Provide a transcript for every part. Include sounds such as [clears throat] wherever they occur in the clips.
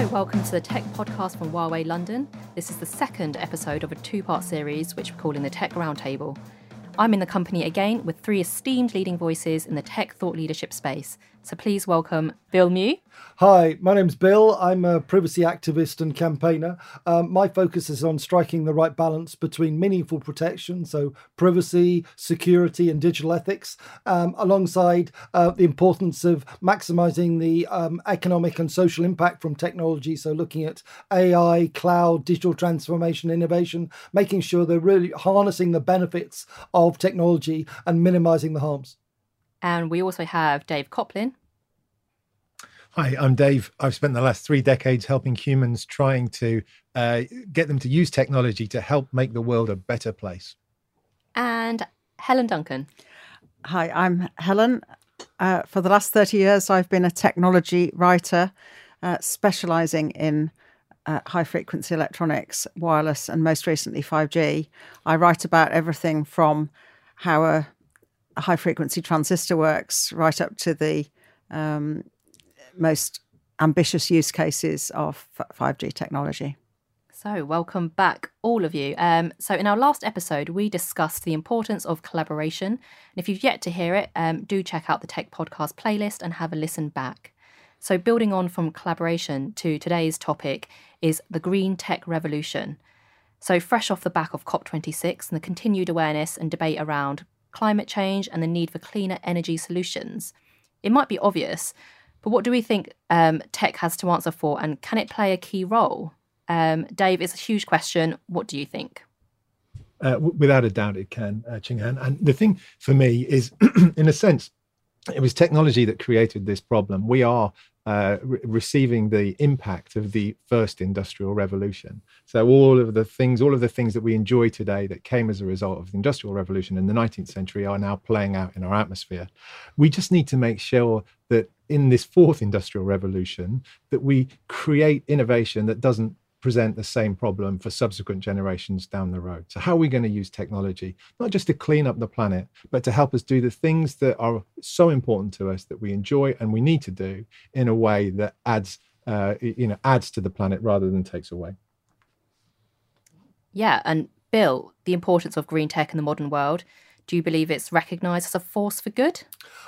Hello, welcome to the Tech Podcast from Huawei London. This is the second episode of a two part series which we're calling the Tech Roundtable. I'm in the company again with three esteemed leading voices in the tech thought leadership space. So please welcome Bill Mew. Hi, my name's Bill. I'm a privacy activist and campaigner. Um, my focus is on striking the right balance between meaningful protection, so privacy, security, and digital ethics, um, alongside uh, the importance of maximizing the um, economic and social impact from technology. So, looking at AI, cloud, digital transformation, innovation, making sure they're really harnessing the benefits of technology and minimizing the harms. And we also have Dave Coplin. Hi, I'm Dave. I've spent the last three decades helping humans trying to uh, get them to use technology to help make the world a better place. And Helen Duncan. Hi, I'm Helen. Uh, for the last 30 years, I've been a technology writer, uh, specializing in uh, high frequency electronics, wireless, and most recently 5G. I write about everything from how a, a high frequency transistor works right up to the um, most ambitious use cases of 5G technology. So, welcome back, all of you. Um, so, in our last episode, we discussed the importance of collaboration. And if you've yet to hear it, um, do check out the Tech Podcast playlist and have a listen back. So, building on from collaboration to today's topic is the green tech revolution. So, fresh off the back of COP26 and the continued awareness and debate around climate change and the need for cleaner energy solutions, it might be obvious, but what do we think um, tech has to answer for, and can it play a key role? Um, Dave, it's a huge question. What do you think? Uh, w- without a doubt, it can, uh, Ching-Han. And the thing for me is, [clears throat] in a sense, it was technology that created this problem. We are uh, re- receiving the impact of the first industrial revolution. So all of the things, all of the things that we enjoy today that came as a result of the industrial revolution in the 19th century are now playing out in our atmosphere. We just need to make sure that in this fourth industrial revolution that we create innovation that doesn't present the same problem for subsequent generations down the road. So, how are we going to use technology, not just to clean up the planet, but to help us do the things that are so important to us that we enjoy and we need to do in a way that adds, uh, you know, adds to the planet rather than takes away? Yeah, and Bill, the importance of green tech in the modern world. Do you believe it's recognised as a force for good?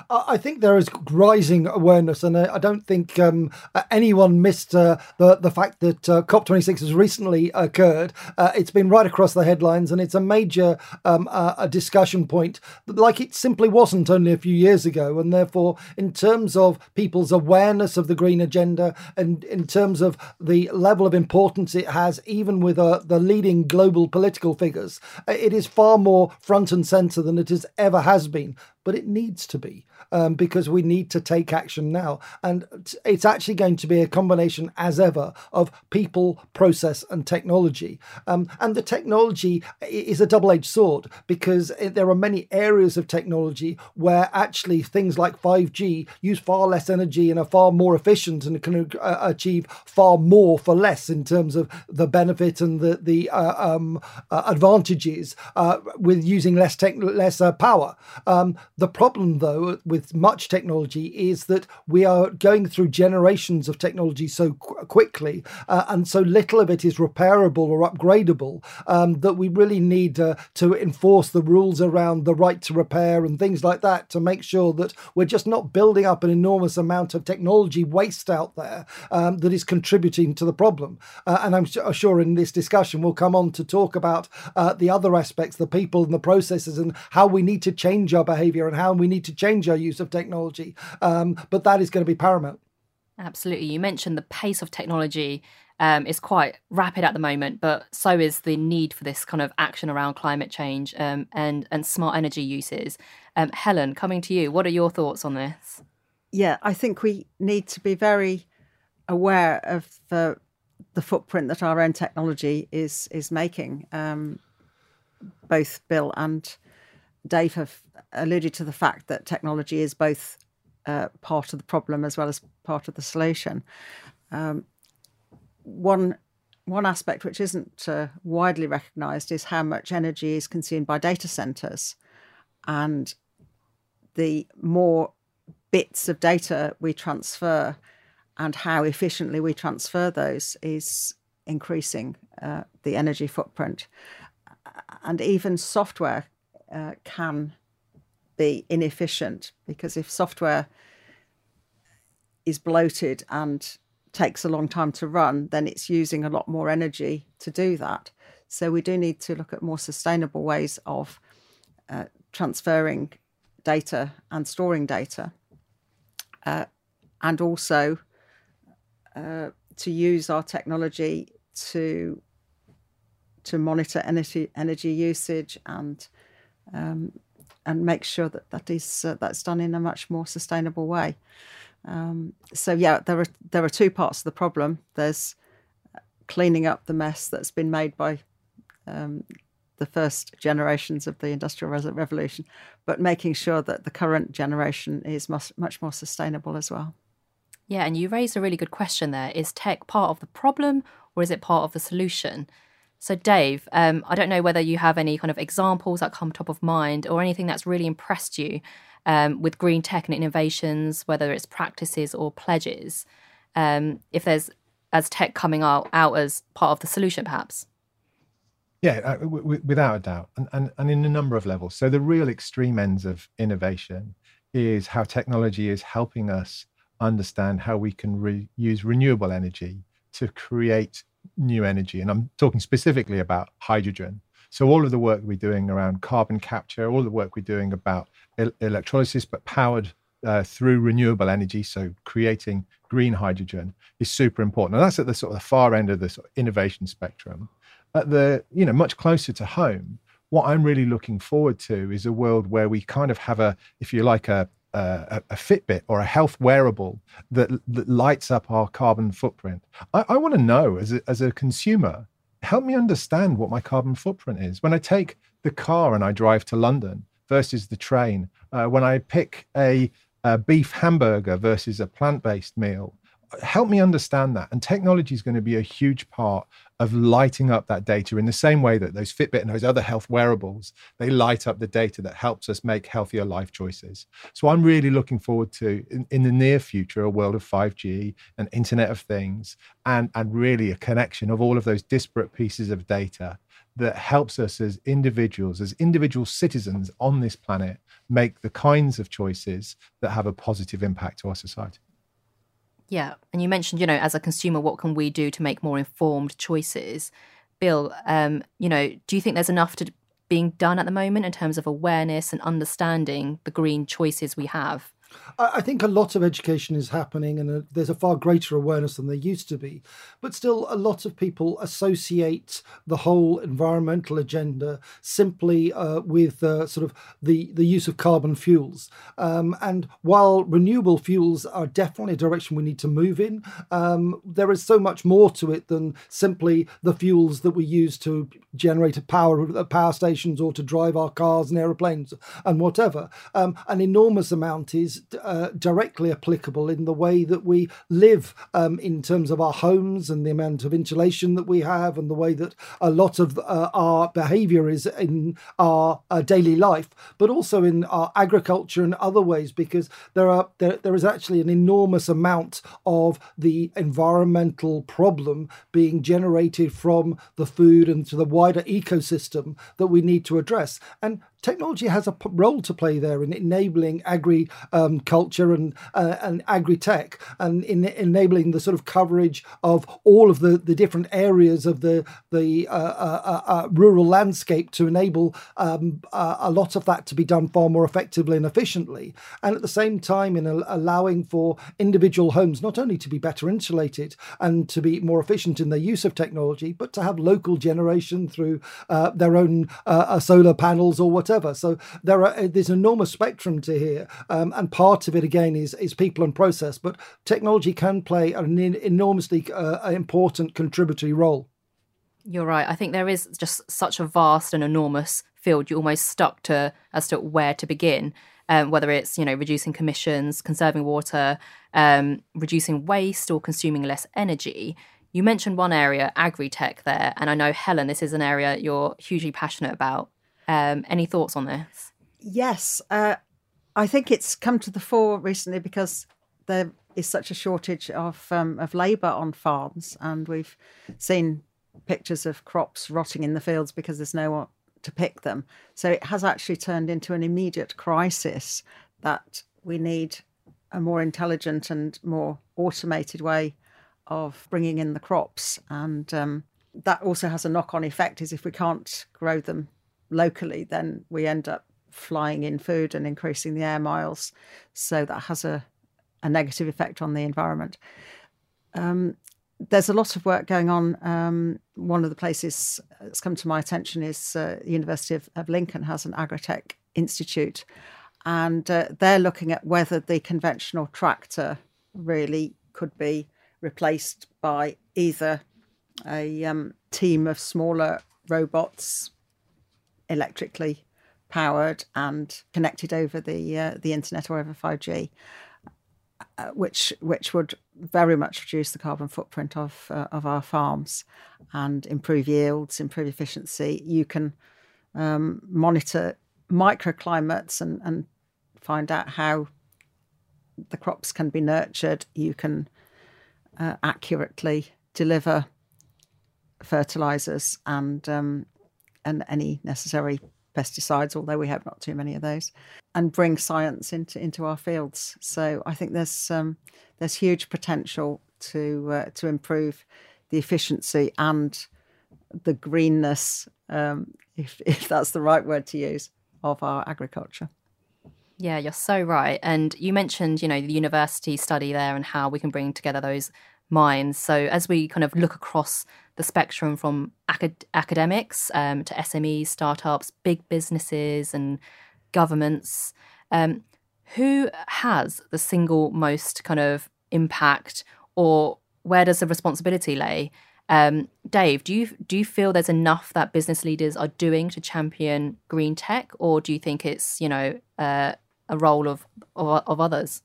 I think there is rising awareness, and I don't think um, anyone missed uh, the the fact that uh, COP26 has recently occurred. Uh, it's been right across the headlines, and it's a major um, a discussion point, like it simply wasn't only a few years ago. And therefore, in terms of people's awareness of the green agenda, and in terms of the level of importance it has, even with uh, the leading global political figures, it is far more front and centre than it has ever has been but it needs to be um, because we need to take action now. And it's actually going to be a combination, as ever, of people, process, and technology. Um, and the technology is a double edged sword because there are many areas of technology where actually things like 5G use far less energy and are far more efficient and can uh, achieve far more for less in terms of the benefit and the, the uh, um, uh, advantages uh, with using less, tech, less uh, power. Um, the problem, though, with much technology is that we are going through generations of technology so qu- quickly, uh, and so little of it is repairable or upgradable um, that we really need uh, to enforce the rules around the right to repair and things like that to make sure that we're just not building up an enormous amount of technology waste out there um, that is contributing to the problem. Uh, and I'm sure in this discussion we'll come on to talk about uh, the other aspects, the people and the processes, and how we need to change our behavior and how we need to change our use of technology. Um, but that is going to be paramount. Absolutely. You mentioned the pace of technology um, is quite rapid at the moment, but so is the need for this kind of action around climate change um, and and smart energy uses. Um, Helen, coming to you, what are your thoughts on this? Yeah, I think we need to be very aware of the the footprint that our own technology is is making. Um, both Bill and Dave have alluded to the fact that technology is both uh, part of the problem as well as part of the solution. Um, one one aspect which isn't uh, widely recognised is how much energy is consumed by data centres, and the more bits of data we transfer and how efficiently we transfer those is increasing uh, the energy footprint. And even software uh, can be inefficient because if software is bloated and takes a long time to run, then it's using a lot more energy to do that. So we do need to look at more sustainable ways of uh, transferring data and storing data, uh, and also uh, to use our technology to to monitor energy energy usage and um, and make sure that that is uh, that's done in a much more sustainable way. Um, so yeah, there are there are two parts of the problem. There's cleaning up the mess that's been made by um, the first generations of the industrial revolution, but making sure that the current generation is much, much more sustainable as well. Yeah, and you raised a really good question there. Is tech part of the problem or is it part of the solution? So, Dave, um, I don't know whether you have any kind of examples that come top of mind or anything that's really impressed you um, with green tech and innovations, whether it's practices or pledges. Um, if there's as tech coming out, out as part of the solution, perhaps. Yeah, uh, w- w- without a doubt, and, and and in a number of levels. So the real extreme ends of innovation is how technology is helping us understand how we can re- use renewable energy to create new energy. And I'm talking specifically about hydrogen. So, all of the work we're doing around carbon capture, all the work we're doing about el- electrolysis, but powered uh, through renewable energy, so creating green hydrogen, is super important. And that's at the sort of the far end of the sort of innovation spectrum. At the, you know, much closer to home, what I'm really looking forward to is a world where we kind of have a, if you like, a, a, a, Fitbit or a health wearable that, that lights up our carbon footprint. I, I want to know as a, as a consumer, help me understand what my carbon footprint is. When I take the car and I drive to London versus the train, uh, when I pick a, a beef hamburger versus a plant based meal, help me understand that. And technology is going to be a huge part of lighting up that data in the same way that those Fitbit and those other health wearables, they light up the data that helps us make healthier life choices. So I'm really looking forward to, in, in the near future, a world of 5G and Internet of Things, and, and really a connection of all of those disparate pieces of data that helps us as individuals, as individual citizens on this planet, make the kinds of choices that have a positive impact to our society. Yeah. And you mentioned, you know, as a consumer, what can we do to make more informed choices? Bill, um, you know, do you think there's enough to being done at the moment in terms of awareness and understanding the green choices we have? I think a lot of education is happening, and a, there's a far greater awareness than there used to be. But still, a lot of people associate the whole environmental agenda simply uh, with uh, sort of the the use of carbon fuels. Um, and while renewable fuels are definitely a direction we need to move in, um, there is so much more to it than simply the fuels that we use to generate power at power stations or to drive our cars and aeroplanes and whatever. Um, an enormous amount is uh, directly applicable in the way that we live um, in terms of our homes and the amount of insulation that we have and the way that a lot of uh, our behavior is in our uh, daily life, but also in our agriculture and other ways, because there are there, there is actually an enormous amount of the environmental problem being generated from the food and to the wider ecosystem that we need to address. And technology has a role to play there in enabling agri um, culture and uh, and agri tech and in enabling the sort of coverage of all of the, the different areas of the the uh, uh, uh, uh rural landscape to enable um, uh, a lot of that to be done far more effectively and efficiently. And at the same time in allowing for individual homes not only to be better insulated and to be more efficient in their use of technology but to have local generation through their own solar panels or whatever whatever. So there are there's an enormous spectrum to here, um, and part of it again is is people and process. But technology can play an enormously uh, important contributory role. You're right. I think there is just such a vast and enormous field. You're almost stuck to as to where to begin. Um, whether it's you know reducing commissions, conserving water, um, reducing waste, or consuming less energy. You mentioned one area, agri tech, there, and I know Helen, this is an area you're hugely passionate about. Um, any thoughts on this? Yes, uh, I think it's come to the fore recently because there is such a shortage of um, of labour on farms, and we've seen pictures of crops rotting in the fields because there's no one to pick them. So it has actually turned into an immediate crisis that we need a more intelligent and more automated way of bringing in the crops, and um, that also has a knock-on effect. Is if we can't grow them locally, then we end up flying in food and increasing the air miles. So that has a, a negative effect on the environment. Um, there's a lot of work going on. Um, one of the places that's come to my attention is uh, the University of, of, Lincoln has an agritech institute, and uh, they're looking at whether the conventional tractor really could be replaced by either a um, team of smaller robots electrically powered and connected over the uh, the internet or over 5G, uh, which which would very much reduce the carbon footprint of uh, of our farms and improve yields, improve efficiency. You can um, monitor microclimates and and find out how the crops can be nurtured. You can uh, accurately deliver fertilizers and um, and any necessary pesticides, although we have not too many of those, and bring science into into our fields. So I think there's um, there's huge potential to uh, to improve the efficiency and the greenness, um, if [laughs] if that's the right word to use, of our agriculture. Yeah, you're so right. And you mentioned, you know, the university study there and how we can bring together those minds. So as we kind of look across the spectrum from acad- academics um, to SMEs, startups, big businesses, and governments. Um, who has the single most kind of impact, or where does the responsibility lay? Um, Dave, do you do you feel there's enough that business leaders are doing to champion green tech, or do you think it's you know uh, a role of, of, of others?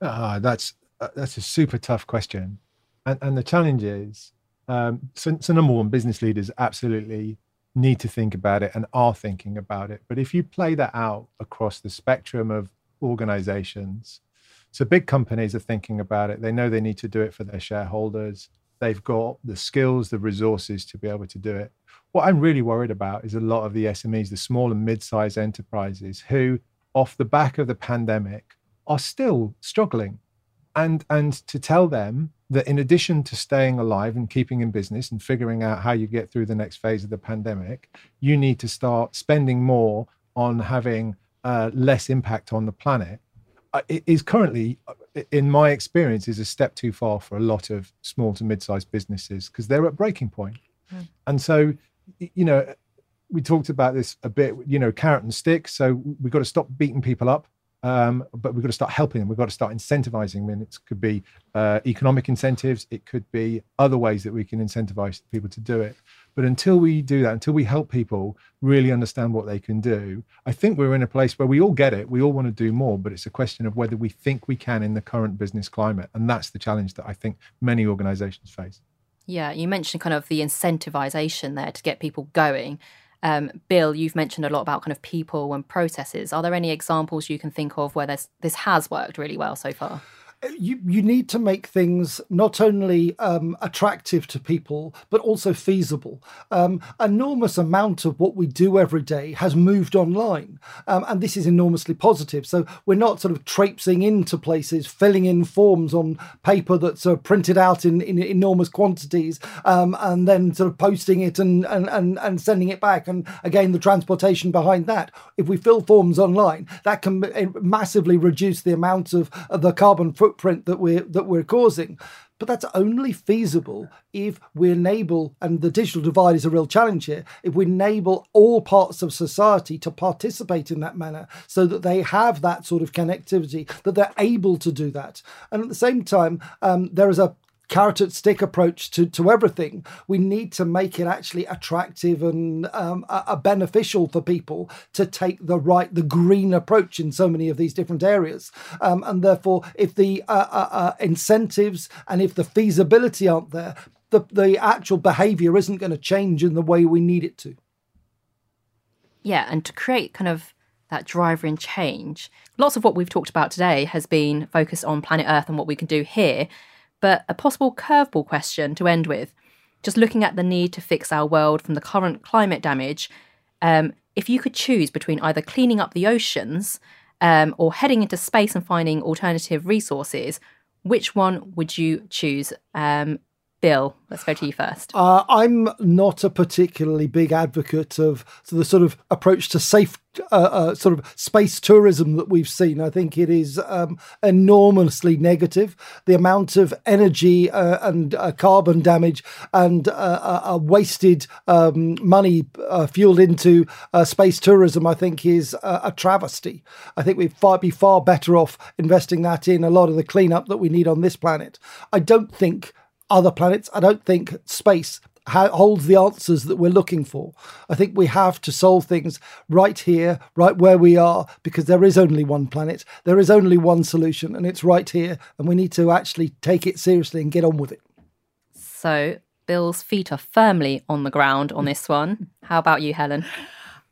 Uh, that's uh, that's a super tough question and, and the challenge is um, so, so number one business leaders absolutely need to think about it and are thinking about it. But if you play that out across the spectrum of organizations so big companies are thinking about it. They know they need to do it for their shareholders. They've got the skills the resources to be able to do it. What i'm really worried about is a lot of the smes the small and mid-sized enterprises who off the back of the pandemic are still struggling. And and to tell them that in addition to staying alive and keeping in business and figuring out how you get through the next phase of the pandemic, you need to start spending more on having uh, less impact on the planet. Uh, it is currently, uh, in my experience, is a step too far for a lot of small to mid-sized businesses because they're at breaking point. Mm. And so, you know, we talked about this a bit. You know, carrot and stick. So we've got to stop beating people up um, but we've got to start helping them. We've got to start incentivizing them. It could be uh, economic incentives. It could be other ways that we can incentivize people to do it. But until we do that, until we help people really understand what they can do, I think we're in a place where we all get it. We all want to do more, but it's a question of whether we think we can in the current business climate. And that's the challenge that I think many organizations face. Yeah, you mentioned kind of the incentivization there to get people going. Um, Bill, you've mentioned a lot about kind of people and processes. Are there any examples you can think of where this this has worked really well so far? You you need to make things not only um, attractive to people but also feasible. Um, enormous amount of what we do every day has moved online, um, and this is enormously positive. So we're not sort of traipsing into places, filling in forms on paper that's uh, printed out in, in enormous quantities, um, and then sort of posting it and, and and and sending it back. And again, the transportation behind that. If we fill forms online, that can massively reduce the amount of, of the carbon footprint footprint that we're that we're causing. But that's only feasible if we enable, and the digital divide is a real challenge here, if we enable all parts of society to participate in that manner so that they have that sort of connectivity, that they're able to do that. And at the same time, um, there is a carrot and stick approach to, to everything, we need to make it actually attractive and um, a, a beneficial for people to take the right, the green approach in so many of these different areas. Um, and therefore, if the uh, uh, uh, incentives and if the feasibility aren't there, the, the actual behavior isn't going to change in the way we need it to. Yeah, and to create kind of that driver in change. Lots of what we've talked about today has been focused on planet Earth and what we can do here. But a possible curveball question to end with just looking at the need to fix our world from the current climate damage, um, if you could choose between either cleaning up the oceans um, or heading into space and finding alternative resources, which one would you choose? Um, Bill, let's go to you first. Uh, I'm not a particularly big advocate of the sort of approach to safe uh, uh, sort of space tourism that we've seen. I think it is um, enormously negative. The amount of energy uh, and uh, carbon damage and uh, wasted um, money fueled into space tourism, I think, is a travesty. I think we'd far, be far better off investing that in a lot of the cleanup that we need on this planet. I don't think other planets. I don't think space ha- holds the answers that we're looking for. I think we have to solve things right here, right where we are, because there is only one planet, there is only one solution, and it's right here. And we need to actually take it seriously and get on with it. So, Bill's feet are firmly on the ground on this one. How about you, Helen?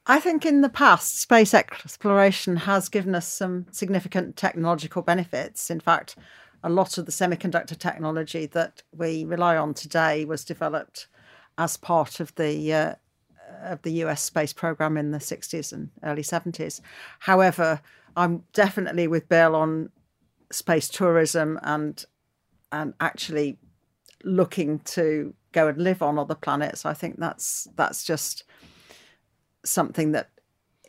I think in the past, space exploration has given us some significant technological benefits. In fact, a lot of the semiconductor technology that we rely on today was developed as part of the uh, of the US space program in the 60s and early 70s. However, I'm definitely with Bill on space tourism and and actually looking to go and live on other planets. I think that's that's just something that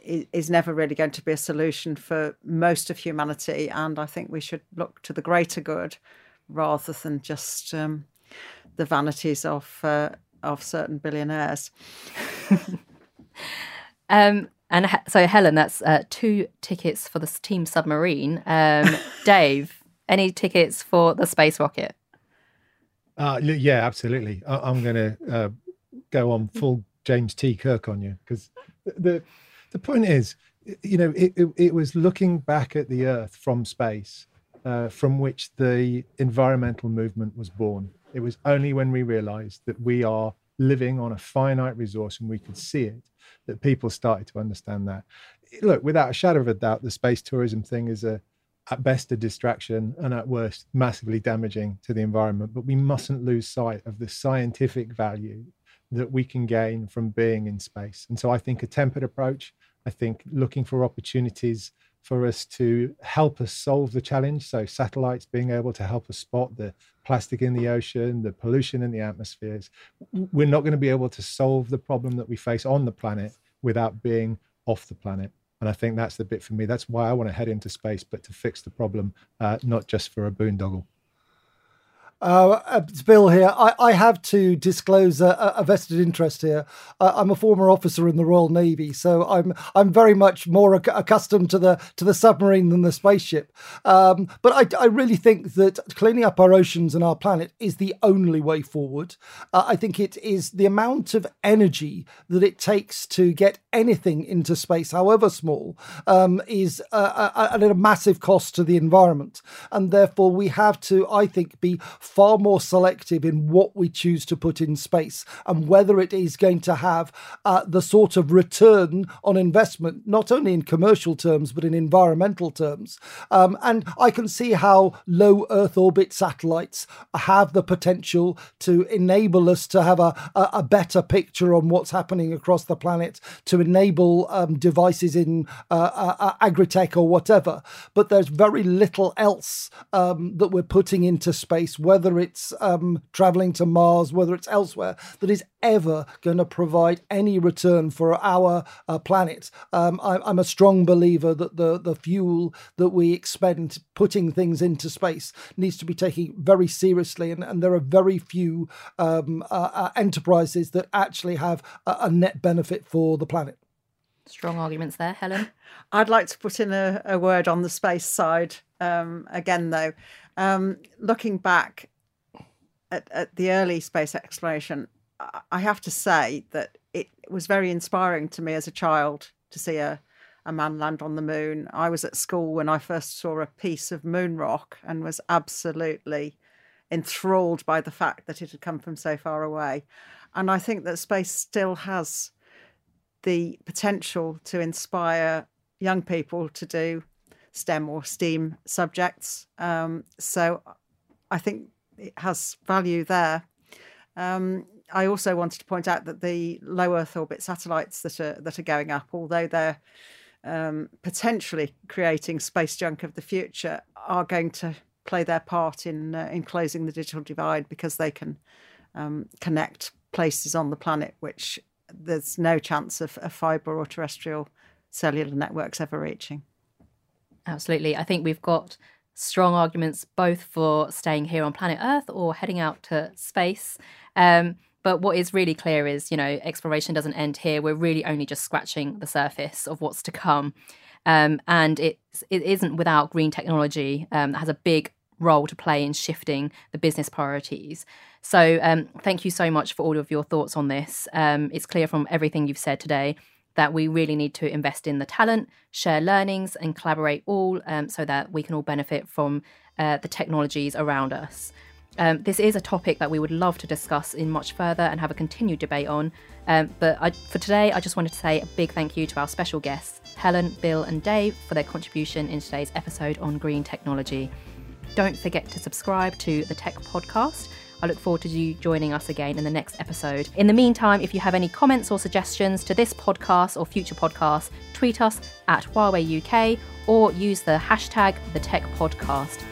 is never really going to be a solution for most of humanity. And I think we should look to the greater good rather than just um, the vanities of uh, of certain billionaires. [laughs] um, and so, Helen, that's uh, two tickets for the Team Submarine. Um, [laughs] Dave, any tickets for the space rocket? Uh, yeah, absolutely. I- am going to uh, go on full James T. Kirk on you because the the point is, you know, it, it, it was looking back at the Earth from space, uh, from which the environmental movement was born. It was only when we realized that we are living on a finite resource and we could see it that people started to understand that. Look, without a shadow of a doubt, the space tourism thing is a at best a distraction and at worst massively damaging to the environment. But we mustn't lose sight of the scientific value that we can gain from being in space. And so I think a tempered approach, I think looking for opportunities for us to help us solve the challenge. So, satellites being able to help us spot the plastic in the ocean, the pollution in the atmospheres. We're not going to be able to solve the problem that we face on the planet without being off the planet. And I think that's the bit for me. That's why I want to head into space, but to fix the problem, uh, not just for a boondoggle. Uh, it's Bill here. I, I have to disclose a, a vested interest here. Uh, I'm a former officer in the Royal Navy, so I'm I'm very much more ac- accustomed to the to the submarine than the spaceship. Um, but I, I really think that cleaning up our oceans and our planet is the only way forward. Uh, I think it is the amount of energy that it takes to get anything into space, however small, um, is at a massive cost to the environment, and therefore we have to, I think, be far more selective in what we choose to put in space and whether it is going to have uh, the sort of return on investment, not only in commercial terms, but in environmental terms. Um, and I can see how low Earth orbit satellites have the potential to enable us to have a, a, better picture on what's happening across the planet, to enable um, devices in uh, uh, uh agri-tech or whatever. But there's very little else um, that we're putting into space, whether whether it's um, traveling to Mars, whether it's elsewhere, that is ever going to provide any return for our uh, planet. Um, I, am a strong believer that the, the fuel that we expend putting things into space needs to be taken very seriously, and, and there are very few um, uh, uh, enterprises that actually have a, a net benefit for the planet. Strong arguments there, Helen. [laughs] I'd like to put in a, a word on the space side um, again, though. Um, looking back at, at the early space exploration, I have to say that it was very inspiring to me as a child to see a, a man land on the moon. I was at school when I first saw a piece of moon rock and was absolutely enthralled by the fact that it had come from so far away. And I think that space still has the potential to inspire young people to do STEM or STEAM subjects. Um, so I think it has value there. Um, I also wanted to point out that the low Earth orbit satellites that are that are going up, although they're um, potentially creating space junk of the future, are going to play their part in uh, in closing the digital divide because they can um, connect places on the planet which there's no chance of, of fibre or terrestrial cellular networks ever reaching. Absolutely. I think we've got strong arguments both for staying here on planet Earth or heading out to space. Um, but what is really clear is, you know, exploration doesn't end here. We're really only just scratching the surface of what's to come. Um, and it's, it isn't without green technology um, that has a big role to play in shifting the business priorities. So, um, thank you so much for all of your thoughts on this. Um, it's clear from everything you've said today that we really need to invest in the talent, share learnings, and collaborate all um, so that we can all benefit from uh, the technologies around us. Um, this is a topic that we would love to discuss in much further and have a continued debate on. Um, but I, for today, I just wanted to say a big thank you to our special guests, Helen, Bill, and Dave, for their contribution in today's episode on green technology. Don't forget to subscribe to the Tech Podcast I look forward to you joining us again in the next episode. In the meantime, if you have any comments or suggestions to this podcast or future podcasts, tweet us at Huawei UK or use the hashtag the Tech Podcast.